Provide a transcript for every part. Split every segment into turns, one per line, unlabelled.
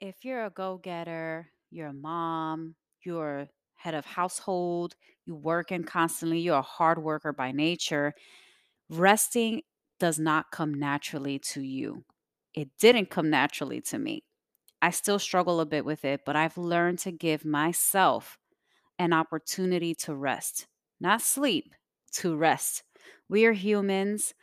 if you're a go getter, you're a mom, you're head of household, you working constantly, you're a hard worker by nature, resting does not come naturally to you. It didn't come naturally to me. I still struggle a bit with it, but I've learned to give myself an opportunity to rest, not sleep, to rest. We are humans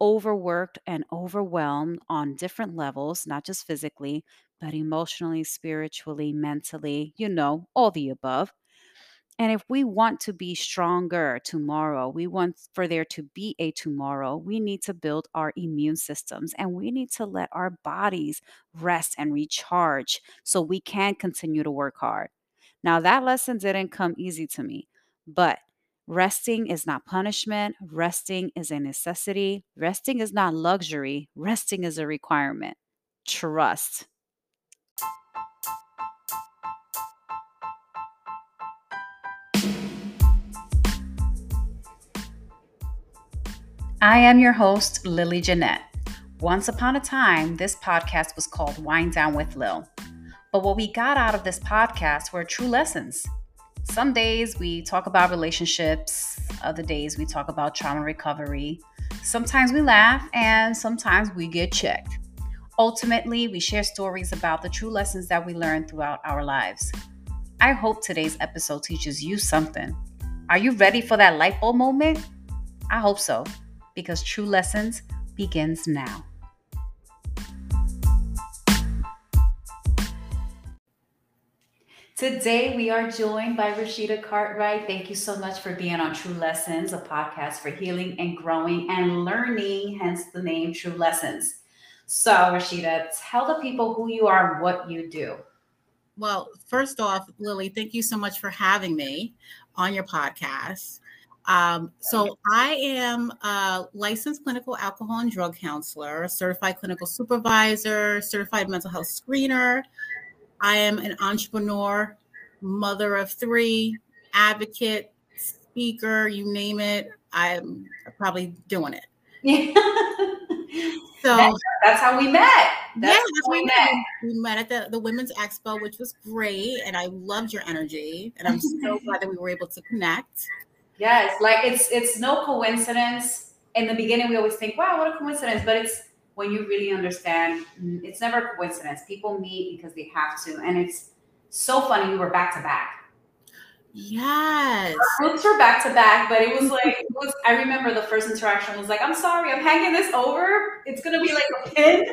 overworked and overwhelmed on different levels, not just physically, but emotionally, spiritually, mentally, you know, all the above. And if we want to be stronger tomorrow, we want for there to be a tomorrow, we need to build our immune systems and we need to let our bodies rest and recharge so we can continue to work hard. Now, that lesson didn't come easy to me, but resting is not punishment. Resting is a necessity. Resting is not luxury. Resting is a requirement. Trust. I am your host, Lily Jeanette. Once upon a time, this podcast was called Wind Down with Lil. But what we got out of this podcast were true lessons. Some days we talk about relationships, other days we talk about trauma recovery. Sometimes we laugh, and sometimes we get checked. Ultimately, we share stories about the true lessons that we learn throughout our lives. I hope today's episode teaches you something. Are you ready for that light bulb moment? I hope so because True Lessons begins now. Today, we are joined by Rashidah Cartwright. Thank you so much for being on True Lessons, a podcast for healing and growing and learning, hence the name True Lessons. So, Rashidah, tell the people who you are and what you do.
Well, first off, Lily, thank you so much for having me on your podcast. Um, so I am a licensed clinical alcohol and drug counselor, certified clinical supervisor, certified mental health screener. I am an entrepreneur, mother of three, advocate, speaker, you name it. I'm probably doing it.
So that's, that's, how we met.
That's yeah, that's how we met. We met at the, the Women's Expo, which was great. And I loved your energy. And I'm so glad that we were able to connect.
Yes, like it's it's no coincidence. In the beginning, we always think, "Wow, what a coincidence!" But it's when you really understand, mm, it's never a coincidence. People meet because they have to, and it's so funny. We were back to back.
Yes,
our books were back to back, but it was like it was. I remember the first interaction was like, "I'm sorry, I'm hanging this over. It's gonna be like a pin,"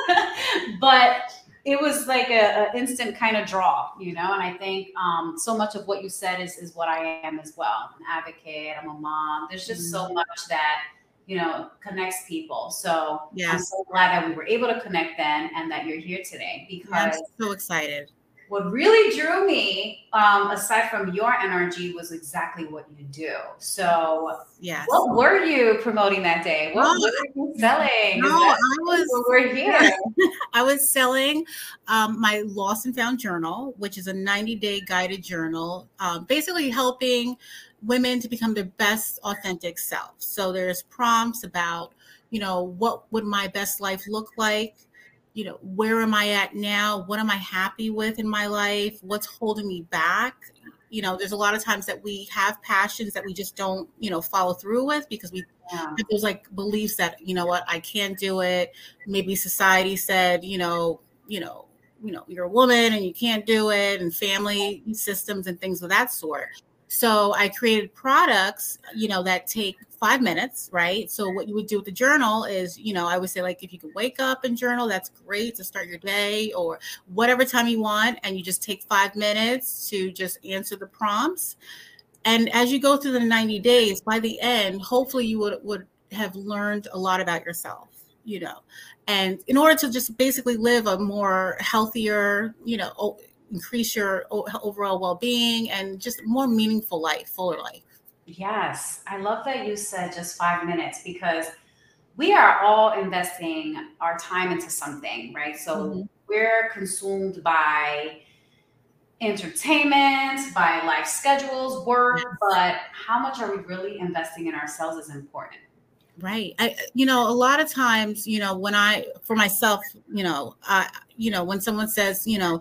but it was like a, a, instant kind of draw, you know. And I think um, so much of what you said is is what I am as well. An advocate. I'm a mom. There's just mm-hmm. so much that you know connects people. So yeah. I'm so glad that we were able to connect then, and that you're here today because I'm
so excited
what really drew me, um, aside from your energy, was exactly what you do. So,
yeah,
what were you promoting that day? What, what were you selling?
No, I was. We're here. I was selling um, my Lost and Found journal, which is a 90 day guided journal, um, basically helping women to become their best authentic self. So there's prompts about, you know, what would my best life look like you know, where am I at now? What am I happy with in my life? What's holding me back? You know, there's a lot of times that we have passions that we just don't, you know, follow through with because we yeah. those like beliefs that, you know what, I can't do it. Maybe society said, you know, you know, you know, you're a woman and you can't do it, and family systems and things of that sort. So I created products, you know, that take five minutes, right? So what you would do with the journal is, you know, I would say like if you can wake up and journal, that's great to start your day or whatever time you want, and you just take five minutes to just answer the prompts. And as you go through the 90 days, by the end, hopefully you would would have learned a lot about yourself you know and in order to just basically live a more healthier you know increase your overall well-being and just more meaningful life fuller life
yes i love that you said just five minutes because we are all investing our time into something right so mm-hmm. we're consumed by entertainment by life schedules work yes. but how much are we really investing in ourselves is important
Right. I, you know, a lot of times, you know, when I, for myself, you know, I, you know, when someone says, you know,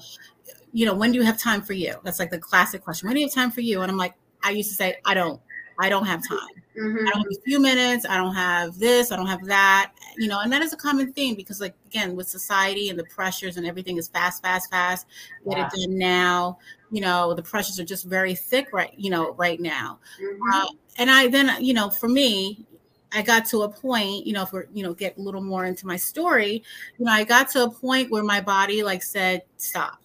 you know, when do you have time for you? That's like the classic question. When do you have time for you? And I'm like, I used to say, I don't, I don't have time. Mm-hmm. I don't have a few minutes. I don't have this. I don't have that. You know, and that is a common theme because, like, again, with society and the pressures and everything is fast, fast, fast. Get yeah. it done now. You know, the pressures are just very thick right, you know, right now. Mm-hmm. Uh, and I then, you know, for me, I got to a point, you know, if we're, you know, get a little more into my story, you know, I got to a point where my body like said, stop.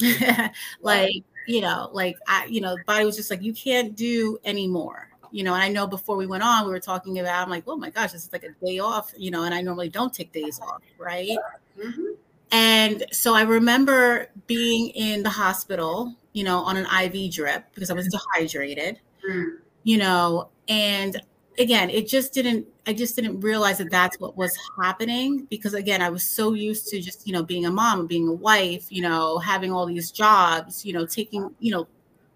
like, you know, like I, you know, body was just like, you can't do anymore. You know, and I know before we went on, we were talking about, I'm like, oh my gosh, this is like a day off, you know, and I normally don't take days off, right? Mm-hmm. And so I remember being in the hospital, you know, on an IV drip because I was dehydrated, mm. you know, and again, it just didn't, I just didn't realize that that's what was happening because again, I was so used to just, you know, being a mom, being a wife, you know, having all these jobs, you know, taking, you know,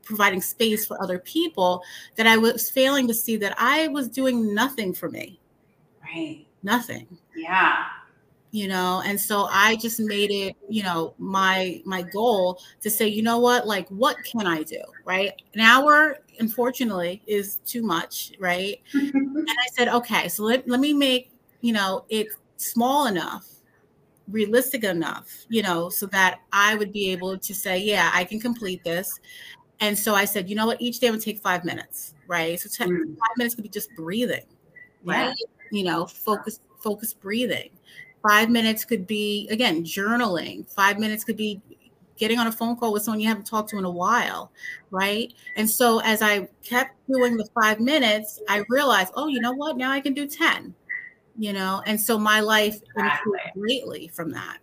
providing space for other people that I was failing to see that I was doing nothing for me.
Right.
Nothing.
Yeah
you know and so i just made it you know my my goal to say you know what like what can i do right an hour unfortunately is too much right? And i said okay so let, let me make you know it small enough realistic enough you know so that i would be able to say yeah i can complete this. And so i said you know what? Each day would take five minutes right? So ten, mm. five minutes could be just breathing right? Yeah. you know focus focus breathing. Five minutes could be, again, journaling. Five minutes could be getting on a phone call with someone you haven't talked to in a while, right? And so as I kept doing the five minutes, I realized, oh, you know what? Now I can do 10, you know? And so my life exactly. improved greatly from that.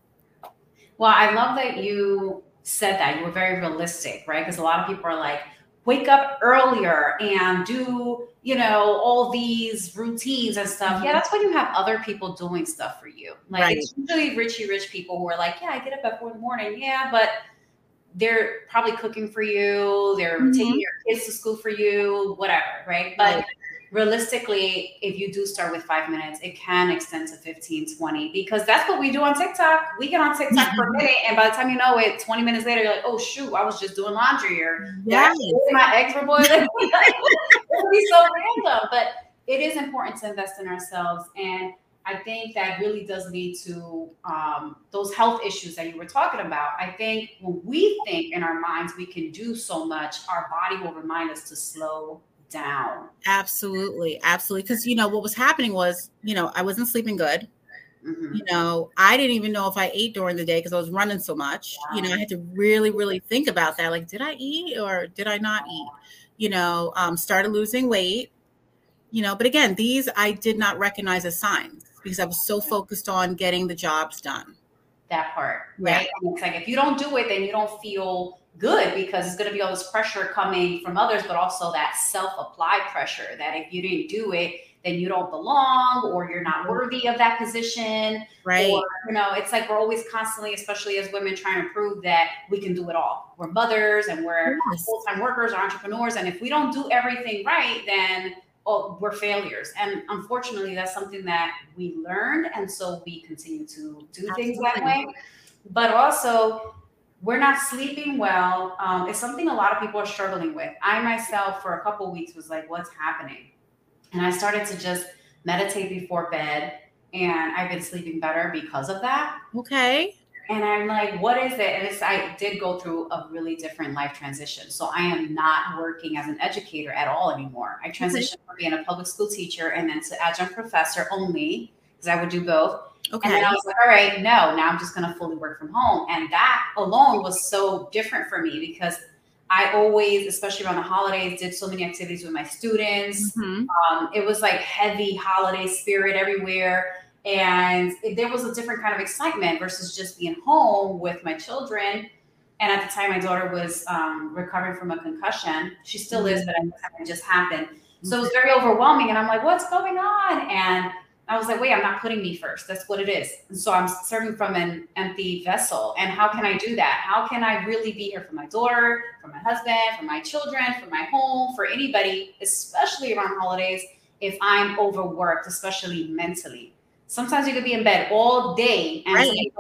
Well, I love that you said that. You were very realistic, right? Because a lot of people are like, wake up earlier and do you know all these routines and stuff mm-hmm. yeah that's when you have other people doing stuff for you like right. it's usually richy rich people who are like yeah i get up at four in the morning yeah but they're probably cooking for you they're mm-hmm. taking your kids to school for you whatever right but right realistically, if you do start with five minutes, it can extend to 15, 20, because that's what we do on TikTok. We get on TikTok for a minute, and by the time you know it, 20 minutes later, you're like, oh, shoot, I was just doing laundry or yes. my eggs were boiling. it would be so random, but it is important to invest in ourselves. And I think that really does lead to um, those health issues that you were talking about. I think when we think in our minds we can do so much, our body will remind us to slow down.
Absolutely. Absolutely. Because, you know, what was happening was, you know, I wasn't sleeping good. Mm-hmm. You know, I didn't even know if I ate during the day because I was running so much. Wow. You know, I had to really, really think about that. Like, did I eat or did I not eat? You know, um, started losing weight. You know, but again, these I did not recognize as signs because I was so focused on getting the jobs done.
That part, right? Yeah. It's like if you don't do it, then you don't feel good because it's going to be all this pressure coming from others, but also that self applied pressure that if you didn't do it, then you don't belong or you're not mm-hmm. worthy of that position.
Right. Or,
you know, it's like we're always constantly, especially as women, trying to prove that we can do it all. We're mothers and we're yes. full time workers or entrepreneurs. And if we don't do everything right, then oh, we're failures. And unfortunately, that's something that we learned. And so we continue to do Absolutely. things that way. But also, we're not sleeping well. Um, it's something a lot of people are struggling with. I myself, for a couple weeks, was like, "What's happening?" And I started to just meditate before bed, and I've been sleeping better because of that.
Okay.
And I'm like, "What is it?" And it's I did go through a really different life transition. So I am not working as an educator at all anymore. I transitioned from being a public school teacher and then to adjunct professor only because I would do both Okay. And then I was like, all right, no, now I'm just going to fully work from home. And that alone was so different for me because I always, especially around the holidays, did so many activities with my students. Mm-hmm. Um, it was like heavy holiday spirit everywhere. And it, there was a different kind of excitement versus just being home with my children. And at the time, my daughter was um, recovering from a concussion. She still mm-hmm. is, but it just happened. So it was very overwhelming. And I'm like, what's going on? And I was like, wait, I'm not putting me first. That's what it is. And so I'm serving from an empty vessel. And how can I do that? How can I really be here for my daughter, for my husband, for my children, for my home, for anybody, especially around holidays, if I'm overworked, especially mentally. Sometimes you could be in bed all day and right. say,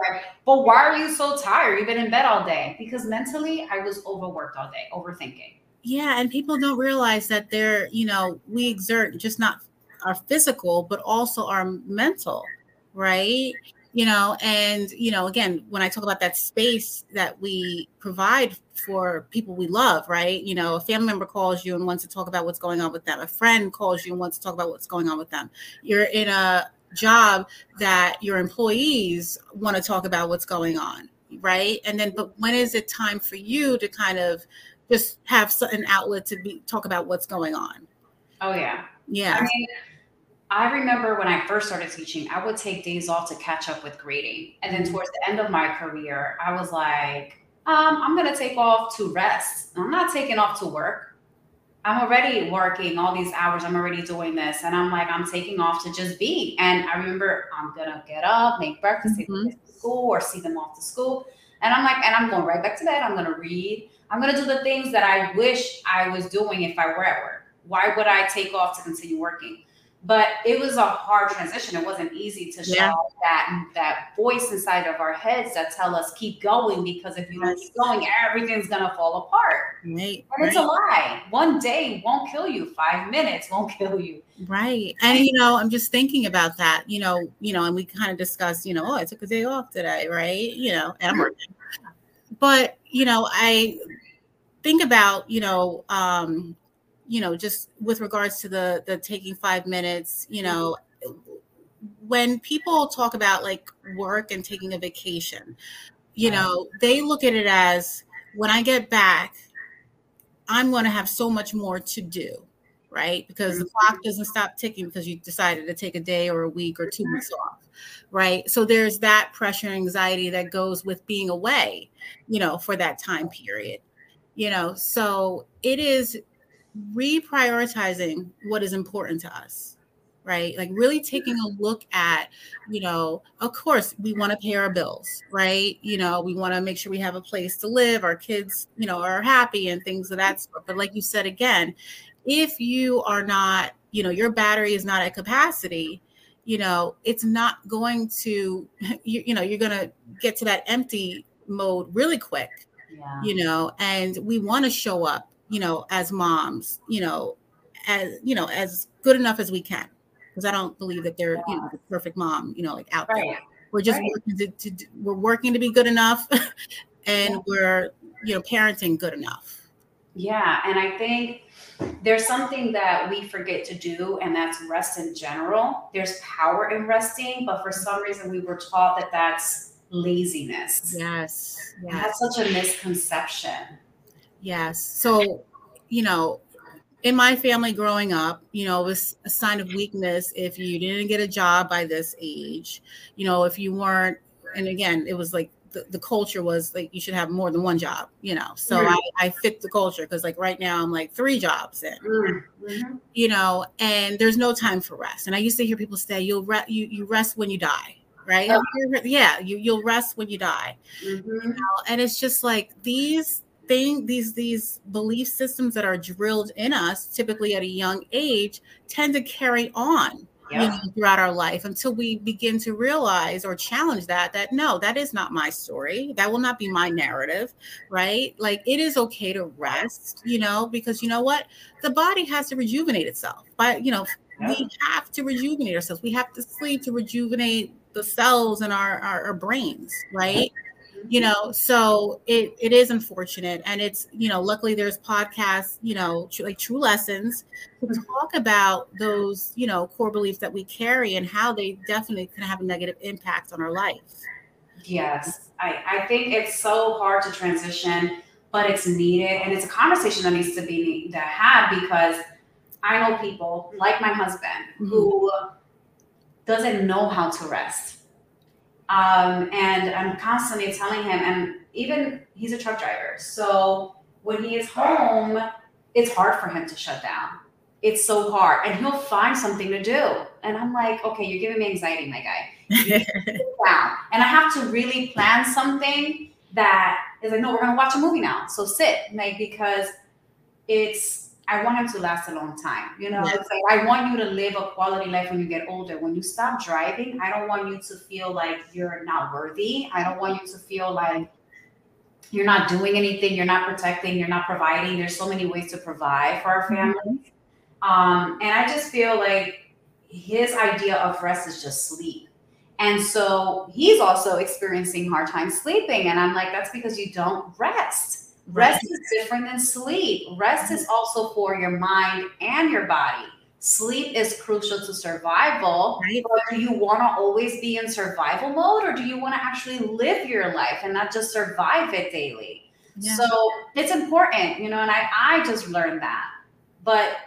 but why are you so tired? You've been in bed all day. Because mentally, I was overworked all day, overthinking.
Yeah, and people don't realize that they're, you know, we exert just not our physical, but also our mental, right? You know, and, you know, again, when I talk about that space that we provide for people we love, right? You know, a family member calls you and wants to talk about what's going on with them. A friend calls you and wants to talk about what's going on with them. You're in a job that your employees want to talk about what's going on, right? And then, but when is it time for you to kind of just have an outlet to be talk about what's going on?
Oh yeah,
yeah. I mean,
I remember when I first started teaching, I would take days off to catch up with grading, and then mm-hmm. towards the end of my career, I was like, um, I'm going to take off to rest. I'm not taking off to work. I'm already working all these hours. I'm already doing this. And I'm like, I'm taking off to just be. And I remember I'm going to get up, make breakfast, mm-hmm. take them to school or see them off to school. And I'm like, and I'm going right back to bed. I'm going to read. I'm going to do the things that I wish I was doing if I were at work. Why would I take off to continue working? but it was a hard transition. It wasn't easy to yeah. show that that voice inside of our heads that tell us keep going because if you don't keep going, everything's gonna fall apart.
Right.
And right. it's a lie. One day won't kill you. Five minutes won't kill you.
Right. And you know, I'm just thinking about that. You know, you know, and we kind of discussed. You know, oh, I took a day off today, right? You know, and I'm working. But you know, I think about you know um you know, just with regards to the the taking five minutes, you know, when people talk about like work and taking a vacation, you know, they look at it as when I get back, I'm going to have so much more to do, right? Because the clock mm-hmm. doesn't stop ticking because you decided to take a day or a week or two weeks off, right? So there's that pressure and anxiety that goes with being away, you know, for that time period, you know. So it is reprioritizing what is important to us right? Like really taking a look at you know of course we want to pay our bills right? You know we want to make sure we have a place to live our kids you know are happy and things of that sort. But like you said again if you are not you know your battery is not at capacity you know it's not going to you, you know you're going to get to that empty mode really quick yeah. you know? And we want to show up you know, as moms, you know, as you know, as good enough as we can. Because I don't believe that they're, you know, the perfect mom, you know, like out right. there. We're just right. working to, to, we're working to be good enough and yeah. we're, you know, parenting good enough.
Yeah. And I think there's something that we forget to do, and that's rest in general. There's power in resting, but for some reason we were taught that that's laziness.
Yes.
yes. That's such a misconception.
Yes. So, you know, in my family growing up, you know, it was a sign of weakness if you didn't get a job by this age, you know, if you weren't, and again, it was like the, the culture was like you should have more than one job, you know. So mm-hmm. I, I fit the culture because like right now I'm like three jobs in, mm-hmm. you know, and there's no time for rest. And I used to hear people say you'll re- you you rest when you die, right? Oh. Yeah, you you'll rest when you die, mm-hmm. you know? and it's just like these thing these these belief systems that are drilled in us typically at a young age tend to carry on yeah. you know, throughout our life until we begin to realize or challenge that that no that is not my story. That will not be my narrative right? Like it is okay to rest you know because you know what? The body has to rejuvenate itself. But you know yeah. we have to rejuvenate ourselves. We have to sleep to rejuvenate the cells in our, our, our brains right you know so it it is unfortunate. And it's you know luckily there's podcasts you know like true lessons to talk about those you know core beliefs that we carry and how they definitely can have a negative impact on our life.
Yes. I i think it's so hard to transition but it's needed. And it's a conversation that needs to be to have because i know people like my husband mm-hmm. who doesn't know how to rest um, and I'm constantly telling him, and even he's a truck driver. So when he is home, it's hard for him to shut down. It's so hard. And he'll find something to do. And I'm like, okay, you're giving me anxiety, my guy. down. And I have to really plan something that is like, no, we're gonna watch a movie now. So sit, like because it's I want him to last a long time. You know, yes. it's like I want you to live a quality life when you get older. When you stop driving, I don't want you to feel like you're not worthy. I don't want you to feel like you're not doing anything, you're not protecting, you're not providing. There's so many ways to provide for our mm-hmm. families. Um, and I just feel like his idea of rest is just sleep. And so he's also experiencing hard time sleeping. And I'm like, that's because you don't rest. Rest is different than sleep. Rest is also for your mind and your body. Sleep is crucial to survival. Right. But do you want to always be in survival mode or do you want to actually live your life and not just survive it daily? Yeah. So it's important, you know, and I, I just learned that. But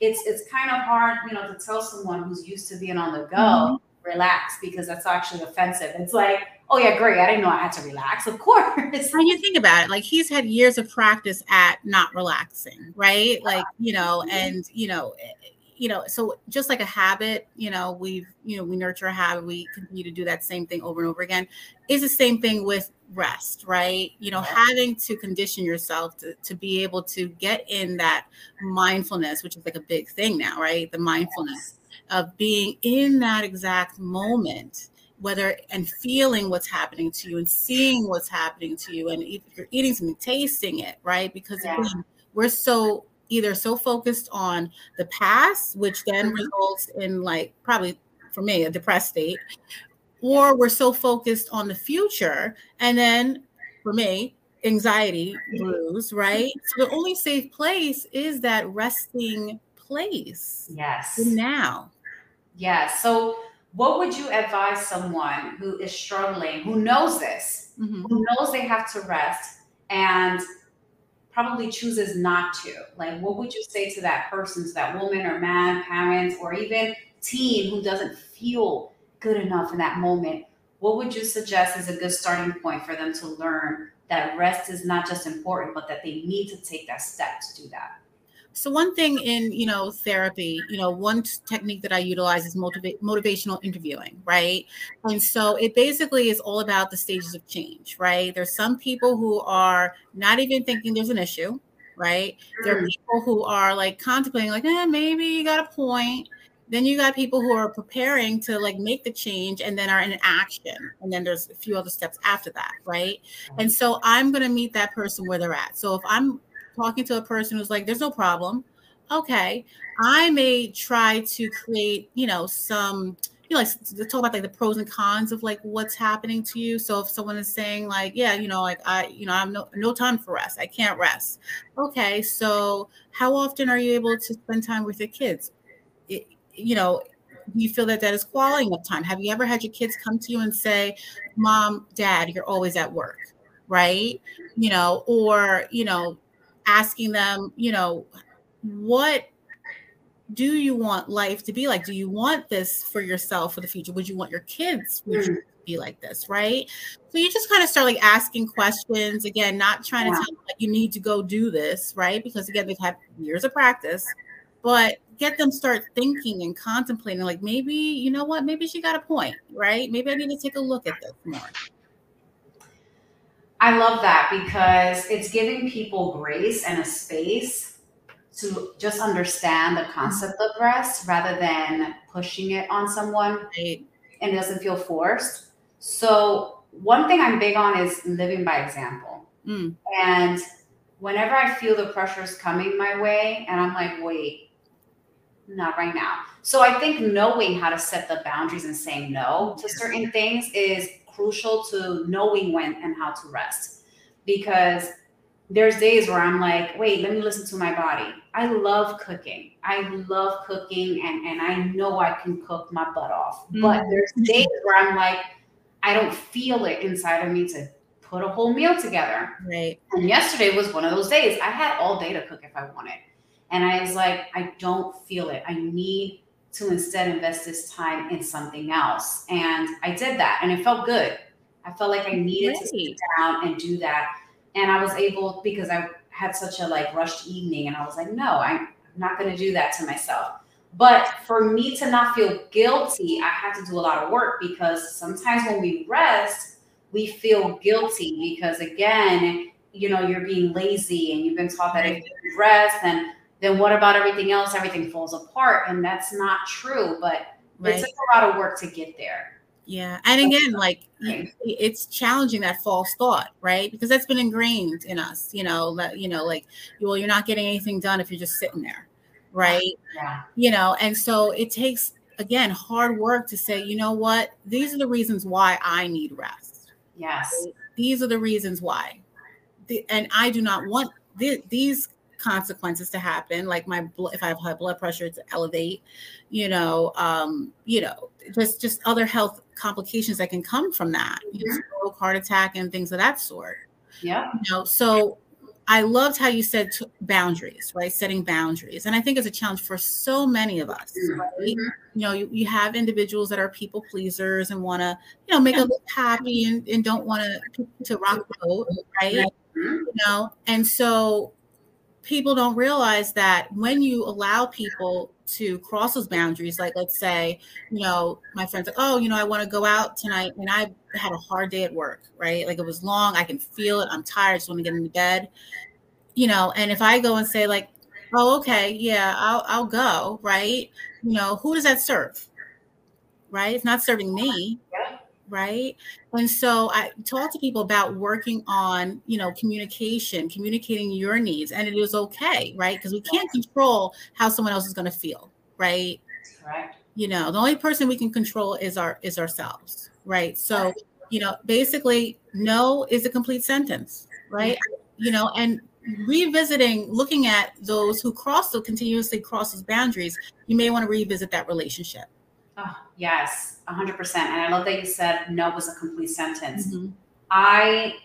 it's it's kind of hard, you know, to tell someone who's used to being on the go, mm-hmm. Relax, because that's actually offensive. It's like, oh yeah, great. I didn't know I had to relax. Of course.
When you think about it, like he's had years of practice at not relaxing, right? Like, you know, mm-hmm. and you know, you know, so just like a habit, you know, we've, you know, we nurture a habit, we continue to do that same thing over and over again, is the same thing with rest, right? You know, having to condition yourself to, to be able to get in that mindfulness, which is like a big thing now, right? The mindfulness of being in that exact moment whether and feeling what's happening to you and seeing what's happening to you. And if you're eating something tasting it right? Because yeah. again, we're so either so focused on the past which then mm-hmm. results in like probably for me a depressed state or we're so focused on the future and then for me anxiety brews right? So the only safe place is that resting place
yes
now
yes so what would you advise someone who is struggling, who knows this, mm-hmm. who knows they have to rest and probably chooses not to? Like, what would you say to that person, to that woman or man, parent, or even teen who doesn't feel good enough in that moment? What would you suggest is a good starting point for them to learn that rest is not just important, but that they need to take that step to do that?
So one thing in you know therapy, you know, one technique that I utilize is motiva- motivational interviewing, right? And so it basically is all about the stages of change, right? There's some people who are not even thinking there's an issue, right? There are mm. people who are like contemplating, like, eh, maybe you got a point. Then you got people who are preparing to like make the change and then are in action. And then there's a few other steps after that, right? And so I'm going to meet that person where they're at. So if I'm talking to a person who's like, there's no problem. Okay. I may try to create, you know, some, you know, like talk about like the pros and cons of like what's happening to you. So if someone is saying like, yeah, you know, like I, you know, I have no no time for rest. I can't rest. Okay, so how often are you able to spend time with your kids? It, you know, do you feel that that is quality of time? Have you ever had your kids come to you and say, "Mom, Dad, you're always at work," right? You know, or you know, asking them, you know, what do you want life to be like? Do you want this for yourself for the future? Would you want your kids mm. to be like this? Right. So you just kind of start like asking questions again, not trying yeah. to tell them like you need to go do this, right? Because again, they've had years of practice, but get them start thinking and contemplating like maybe, you know what, maybe she got a point, right? Maybe I need to take a look at this more.
I love that because it's giving people grace and a space to just understand the concept of rest rather than pushing it on someone right. and it doesn't feel forced. So, one thing I'm big on is living by example. Mm. And whenever I feel the pressures coming my way, and I'm like, wait, not right now. So, I think knowing how to set the boundaries and saying no to certain things is crucial to knowing when and how to rest because there's days where I'm like, wait, let me listen to my body. I love cooking. I love cooking and, and I know I can cook my butt off. Mm-hmm. But there's days where I'm like, I don't feel it inside of me to put a whole meal together.
Right.
And yesterday was one of those days. I had all day to cook if I wanted. And I was like, I don't feel it. I need to instead invest this time in something else. And I did that and it felt good. I felt like I needed Great. to sit down and do that. And I was able because I had such a like rushed evening and I was like, no, I'm not going to do that to myself. But for me to not feel guilty, I had to do a lot of work because sometimes when we rest, we feel guilty because again, you know, you're being lazy and you've been taught that if you rest, then then what about everything else? Everything falls apart. And that's not true, but right. it's a lot of work to get there.
Yeah. And again, like it's challenging that false thought, right? Because that's been ingrained in us, you know, that, you know, like, well, you're not getting anything done if you're just sitting there, right?
Yeah.
You know, and so it takes, again, hard work to say, you know what, these are the reasons why I need rest.
Yes.
These are the reasons why. And I do not want these consequences to happen like my if i have high blood pressure to elevate you know um you know just just other health complications that can come from that mm-hmm. you know, stroke, heart attack and things of that sort
yeah
you know so i loved how you said t- boundaries right setting boundaries and i think it's a challenge for so many of us mm-hmm. right? you know you, you have individuals that are people pleasers and want to you know make yeah. us happy and, and don't want to to rock the boat right mm-hmm. you know and so people don't realize that when you allow people to cross those boundaries, like let's say, you know, my friend's like, oh, you know, I want to go out tonight and I had a hard day at work, right? Like it was long, I can feel it, I'm tired, I just want to get into bed, you know, and if I go and say, like, oh, okay, yeah, I'll, I'll go, right? You know, who does that serve? Right? It's not serving me. Yeah right? And so i talk to people about working on you know communication communicating your needs and it is okay right? Because we can't control how someone else is going to feel right?
Right
you know the only person we can control is our is ourselves right? So you know basically no is a complete sentence right? You know and revisiting looking at those who cross so continuously crosses boundaries you may want to revisit that relationship
oh yes 100%. And I love that you said no was a complete sentence. Mm-hmm. I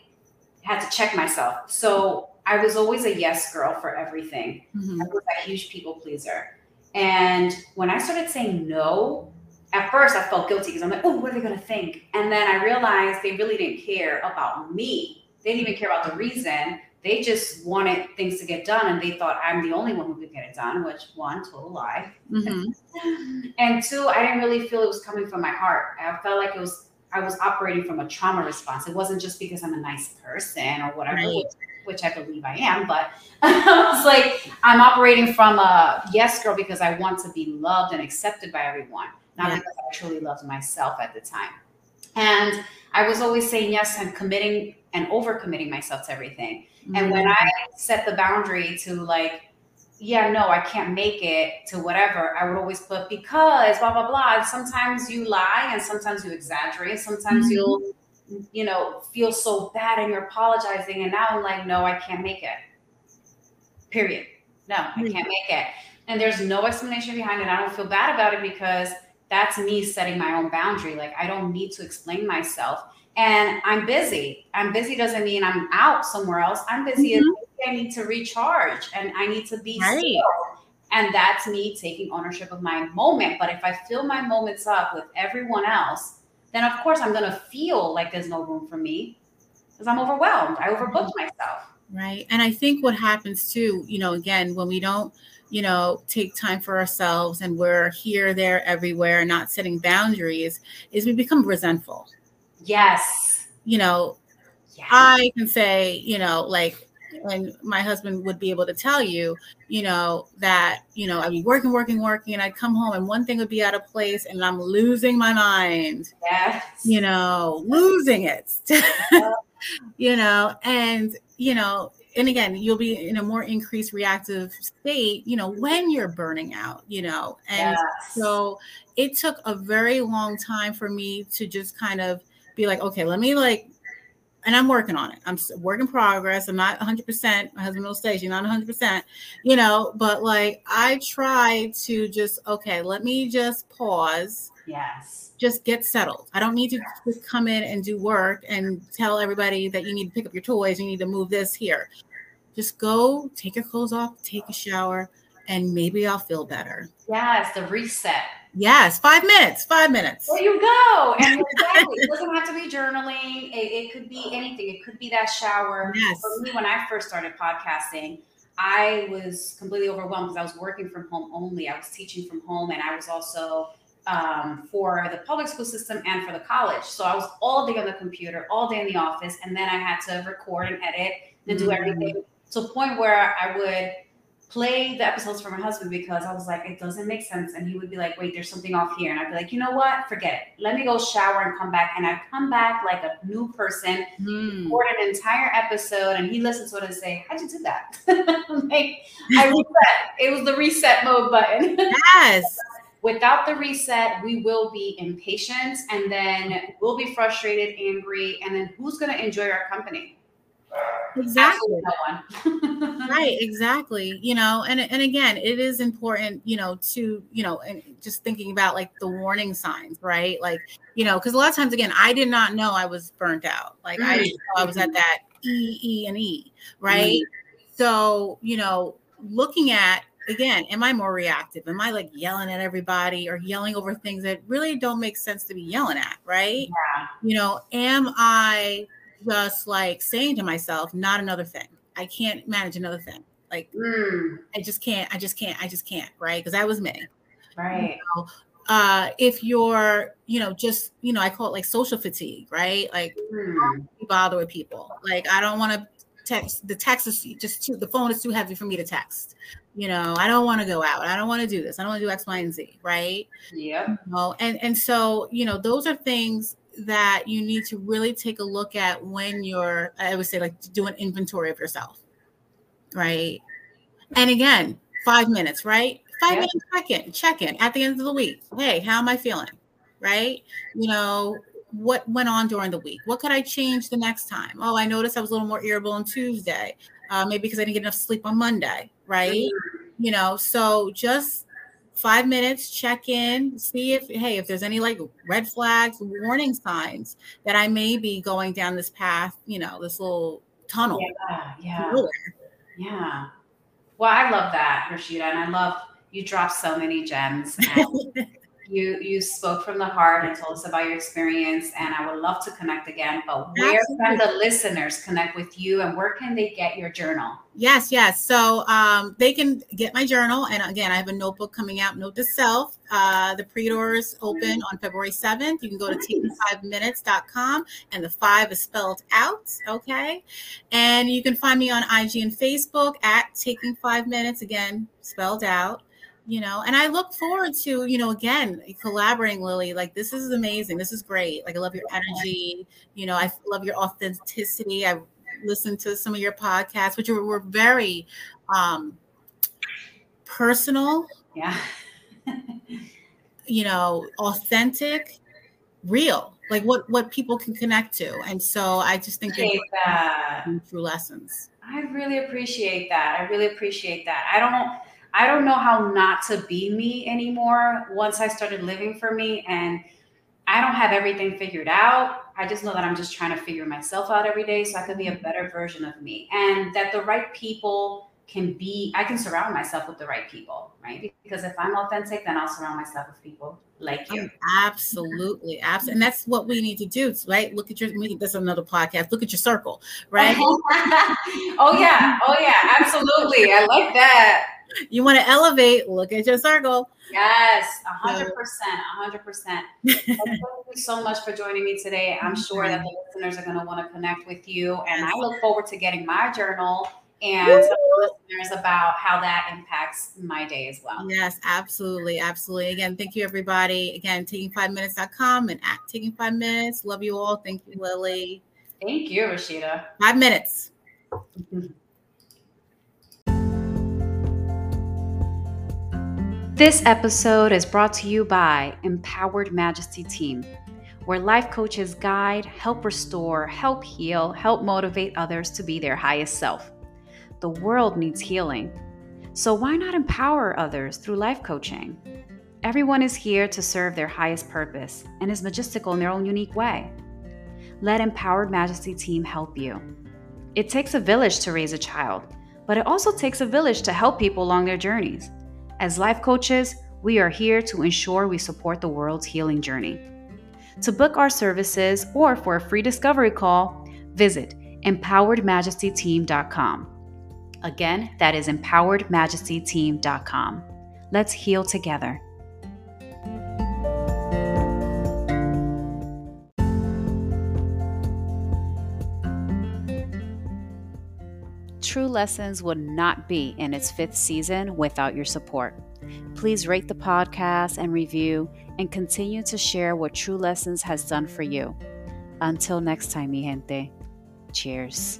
had to check myself. So I was always a yes girl for everything. Mm-hmm. I was a huge people pleaser. And when I started saying no, at first I felt guilty because I'm like, oh, what are they going to think? And then I realized they really didn't care about me. They didn't even care about the reason. They just wanted things to get done, and they thought I'm the only one who could get it done. Which one, total lie. Mm-hmm. and two, I didn't really feel it was coming from my heart. I felt like it was I was operating from a trauma response. It wasn't just because I'm a nice person or whatever, right. which, which, I believe I am, but I was like, I'm operating from a yes girl because I want to be loved and accepted by everyone, not yeah. because I truly loved myself at the time. And I was always saying yes and committing and overcommitting myself to everything. Mm-hmm. And when I set the boundary to like, yeah, no, I can't make it to whatever, I would always put because blah, blah, blah. And sometimes you lie and sometimes you exaggerate. Sometimes mm-hmm. you'll, you know, feel so bad and you're apologizing. And now I'm like, no, I can't make it. Period. No, I can't make it. And there's no explanation behind it. I don't feel bad about it because that's me setting my own boundary. Like I don't need to explain myself and I'm busy. I'm busy doesn't mean I'm out somewhere else. I'm busy. Mm-hmm. I need to recharge and I need to be right. still. And that's me taking ownership of my moment. But if I fill my moments up with everyone else, then of course I'm going to feel like there's no room for me because I'm overwhelmed. I overbooked myself.
Right. And I think what happens too, you know, again, when we don't, you know, take time for ourselves and we're here, there, everywhere, not setting boundaries, is we become resentful
Yes.
You know, yes. I can say, you know, like, and my husband would be able to tell you, you know, that, you know, I'd be working, working, working, and I'd come home and one thing would be out of place and I'm losing my mind.
Yes.
You know, losing it. you know, and, you know, and again, you'll be in a more increased reactive state, you know, when you're burning out, you know. And yes. so it took a very long time for me to just kind of be like, okay, let me like, and I'm working on it. I'm work in progress. I'm not 100%. My husband will say, you're not 100%, you know, but like I try to just, okay, let me just pause.
Yes.
Just get settled. I don't need to just come in and do work and tell everybody that you need to pick up your toys, you need to move this here. Just go take your clothes off, take a shower, and maybe I'll feel better.
Yes, the reset.
Yes, five minutes. Five minutes.
There you go. And exactly, it doesn't have to be journaling. It, it, could be anything. It could be that shower.
Yes.
For me, when I first started podcasting, I was completely overwhelmed because I was working from home only. I was teaching from home, and I was also um, for the public school system and for the college. So I was all day on the computer, all day in the office, and then I had to record and edit and mm-hmm. do everything to a point where I would play the episodes for my husband because I was like, it doesn't make sense. And he would be like, wait, there's something off here. And I'd be like, you know what? Forget it. Let me go shower and come back. And I'd come back like a new person, mm. record an entire episode, and he listens to it and say, How'd you do that? like, I reset. It was the reset mode button.
Yes.
Without the reset, we will be impatient and then we'll be frustrated, angry, and then who's going to enjoy our company?
Exactly. right exactly you know and and again it is important you know to you know and just thinking about like the warning signs right? Like you know because a lot of times again i did not know i was burnt out. Like mm-hmm. i didn't know i was at that e e and e right? Mm-hmm. so you know looking at again am i more reactive? Am i like yelling at everybody or yelling over things that really don't make sense to be yelling at right?
Yeah.
you know am i just like saying to myself, not another thing. I can't manage another thing. Like mm. I just can't, I just can't, I just can't, right? Because that was me.
Right.
You know, uh, if you're, you know, just, you know, I call it like social fatigue, right? Like mm. bother with people. Like I don't want to text the text is just too the phone is too heavy for me to text. You know, I don't want to go out. I don't want to do this. I don't want to do X, Y, and Z, right?
Yeah.
You know, and and so, you know, those are things that you need to really take a look at when you're, I would say, like do an inventory of yourself, right? And again, five minutes, right? Five minutes check in, check in at the end of the week. Hey, how am I feeling? Right? You know, what went on during the week? What could I change the next time? Oh, I noticed I was a little more irritable on Tuesday, uh, maybe because I didn't get enough sleep on Monday, right? Mm-hmm. You know, so just five minutes, check in, see if, hey, if there's any like red flags, warning signs that I may be going down this path, you know, this little tunnel.
Yeah. Yeah. Yeah. Well, I love that, Rashidah. And I love you drop so many gems. And you you spoke from the heart and told us about your experience and i would love to connect again but where Absolutely. can the listeners connect with you and where can they get your journal?
Yes yes. So um, they can get my journal and again i have a notebook coming out note to self. Uh, the pre-orders open on february 7th you can go to taking5minutes.com and the five is spelled out okay? And you can find me on ig and facebook at taking five minutes again spelled out you know and i look forward to you know again collaborating lily like this is amazing this is great like i love your energy you know i love your authenticity i listened to some of your podcasts which were, were very um personal.
Yeah.
You know authentic real like what what people can connect to and so i just think
that.
True Lessons.
I really appreciate that i really appreciate that i don't I don't know how not to be me anymore once I started living for me. And I don't have everything figured out. I just know that I'm just trying to figure myself out every day so I can be a better version of me and that the right people can be, I can surround myself with the right people, right? Because if I'm authentic, then I'll surround myself with people like you.
Absolutely. Absolutely. And that's what we need to do, right? Look at your, that's another podcast. Look at your circle, right?
oh, yeah. Oh, yeah. Absolutely. I like that
you want to elevate, look at your circle.
Yes, 100%. 100%. Thank you so much for joining me today. I'm sure that the listeners are going to want to connect with you. And I look forward to getting my journal and listeners about how that impacts my day as well.
Yes, absolutely. Absolutely. Again, thank you, everybody. Again, taking5minutes.com and at taking five minutes. Love you all. Thank you, Lily.
Thank you, Rashidah.
Five minutes.
This episode is brought to you by Empowered Majesty Team, where life coaches guide, help restore, help heal, help motivate others to be their highest self. The world needs healing. So why not empower others through life coaching? Everyone is here to serve their highest purpose and is majestical in their own unique way. Let Empowered Majesty Team help you. It takes a village to raise a child, but it also takes a village to help people along their journeys. As life coaches, we are here to ensure we support the world's healing journey. To book our services or for a free discovery call, visit empoweredmajestyteam.com. Again, that is empoweredmajestyteam.com. Let's heal together. True Lessons would not be in its fifth season without your support. Please rate the podcast and review, and continue to share what True Lessons has done for you. Until next time, mi gente. Cheers.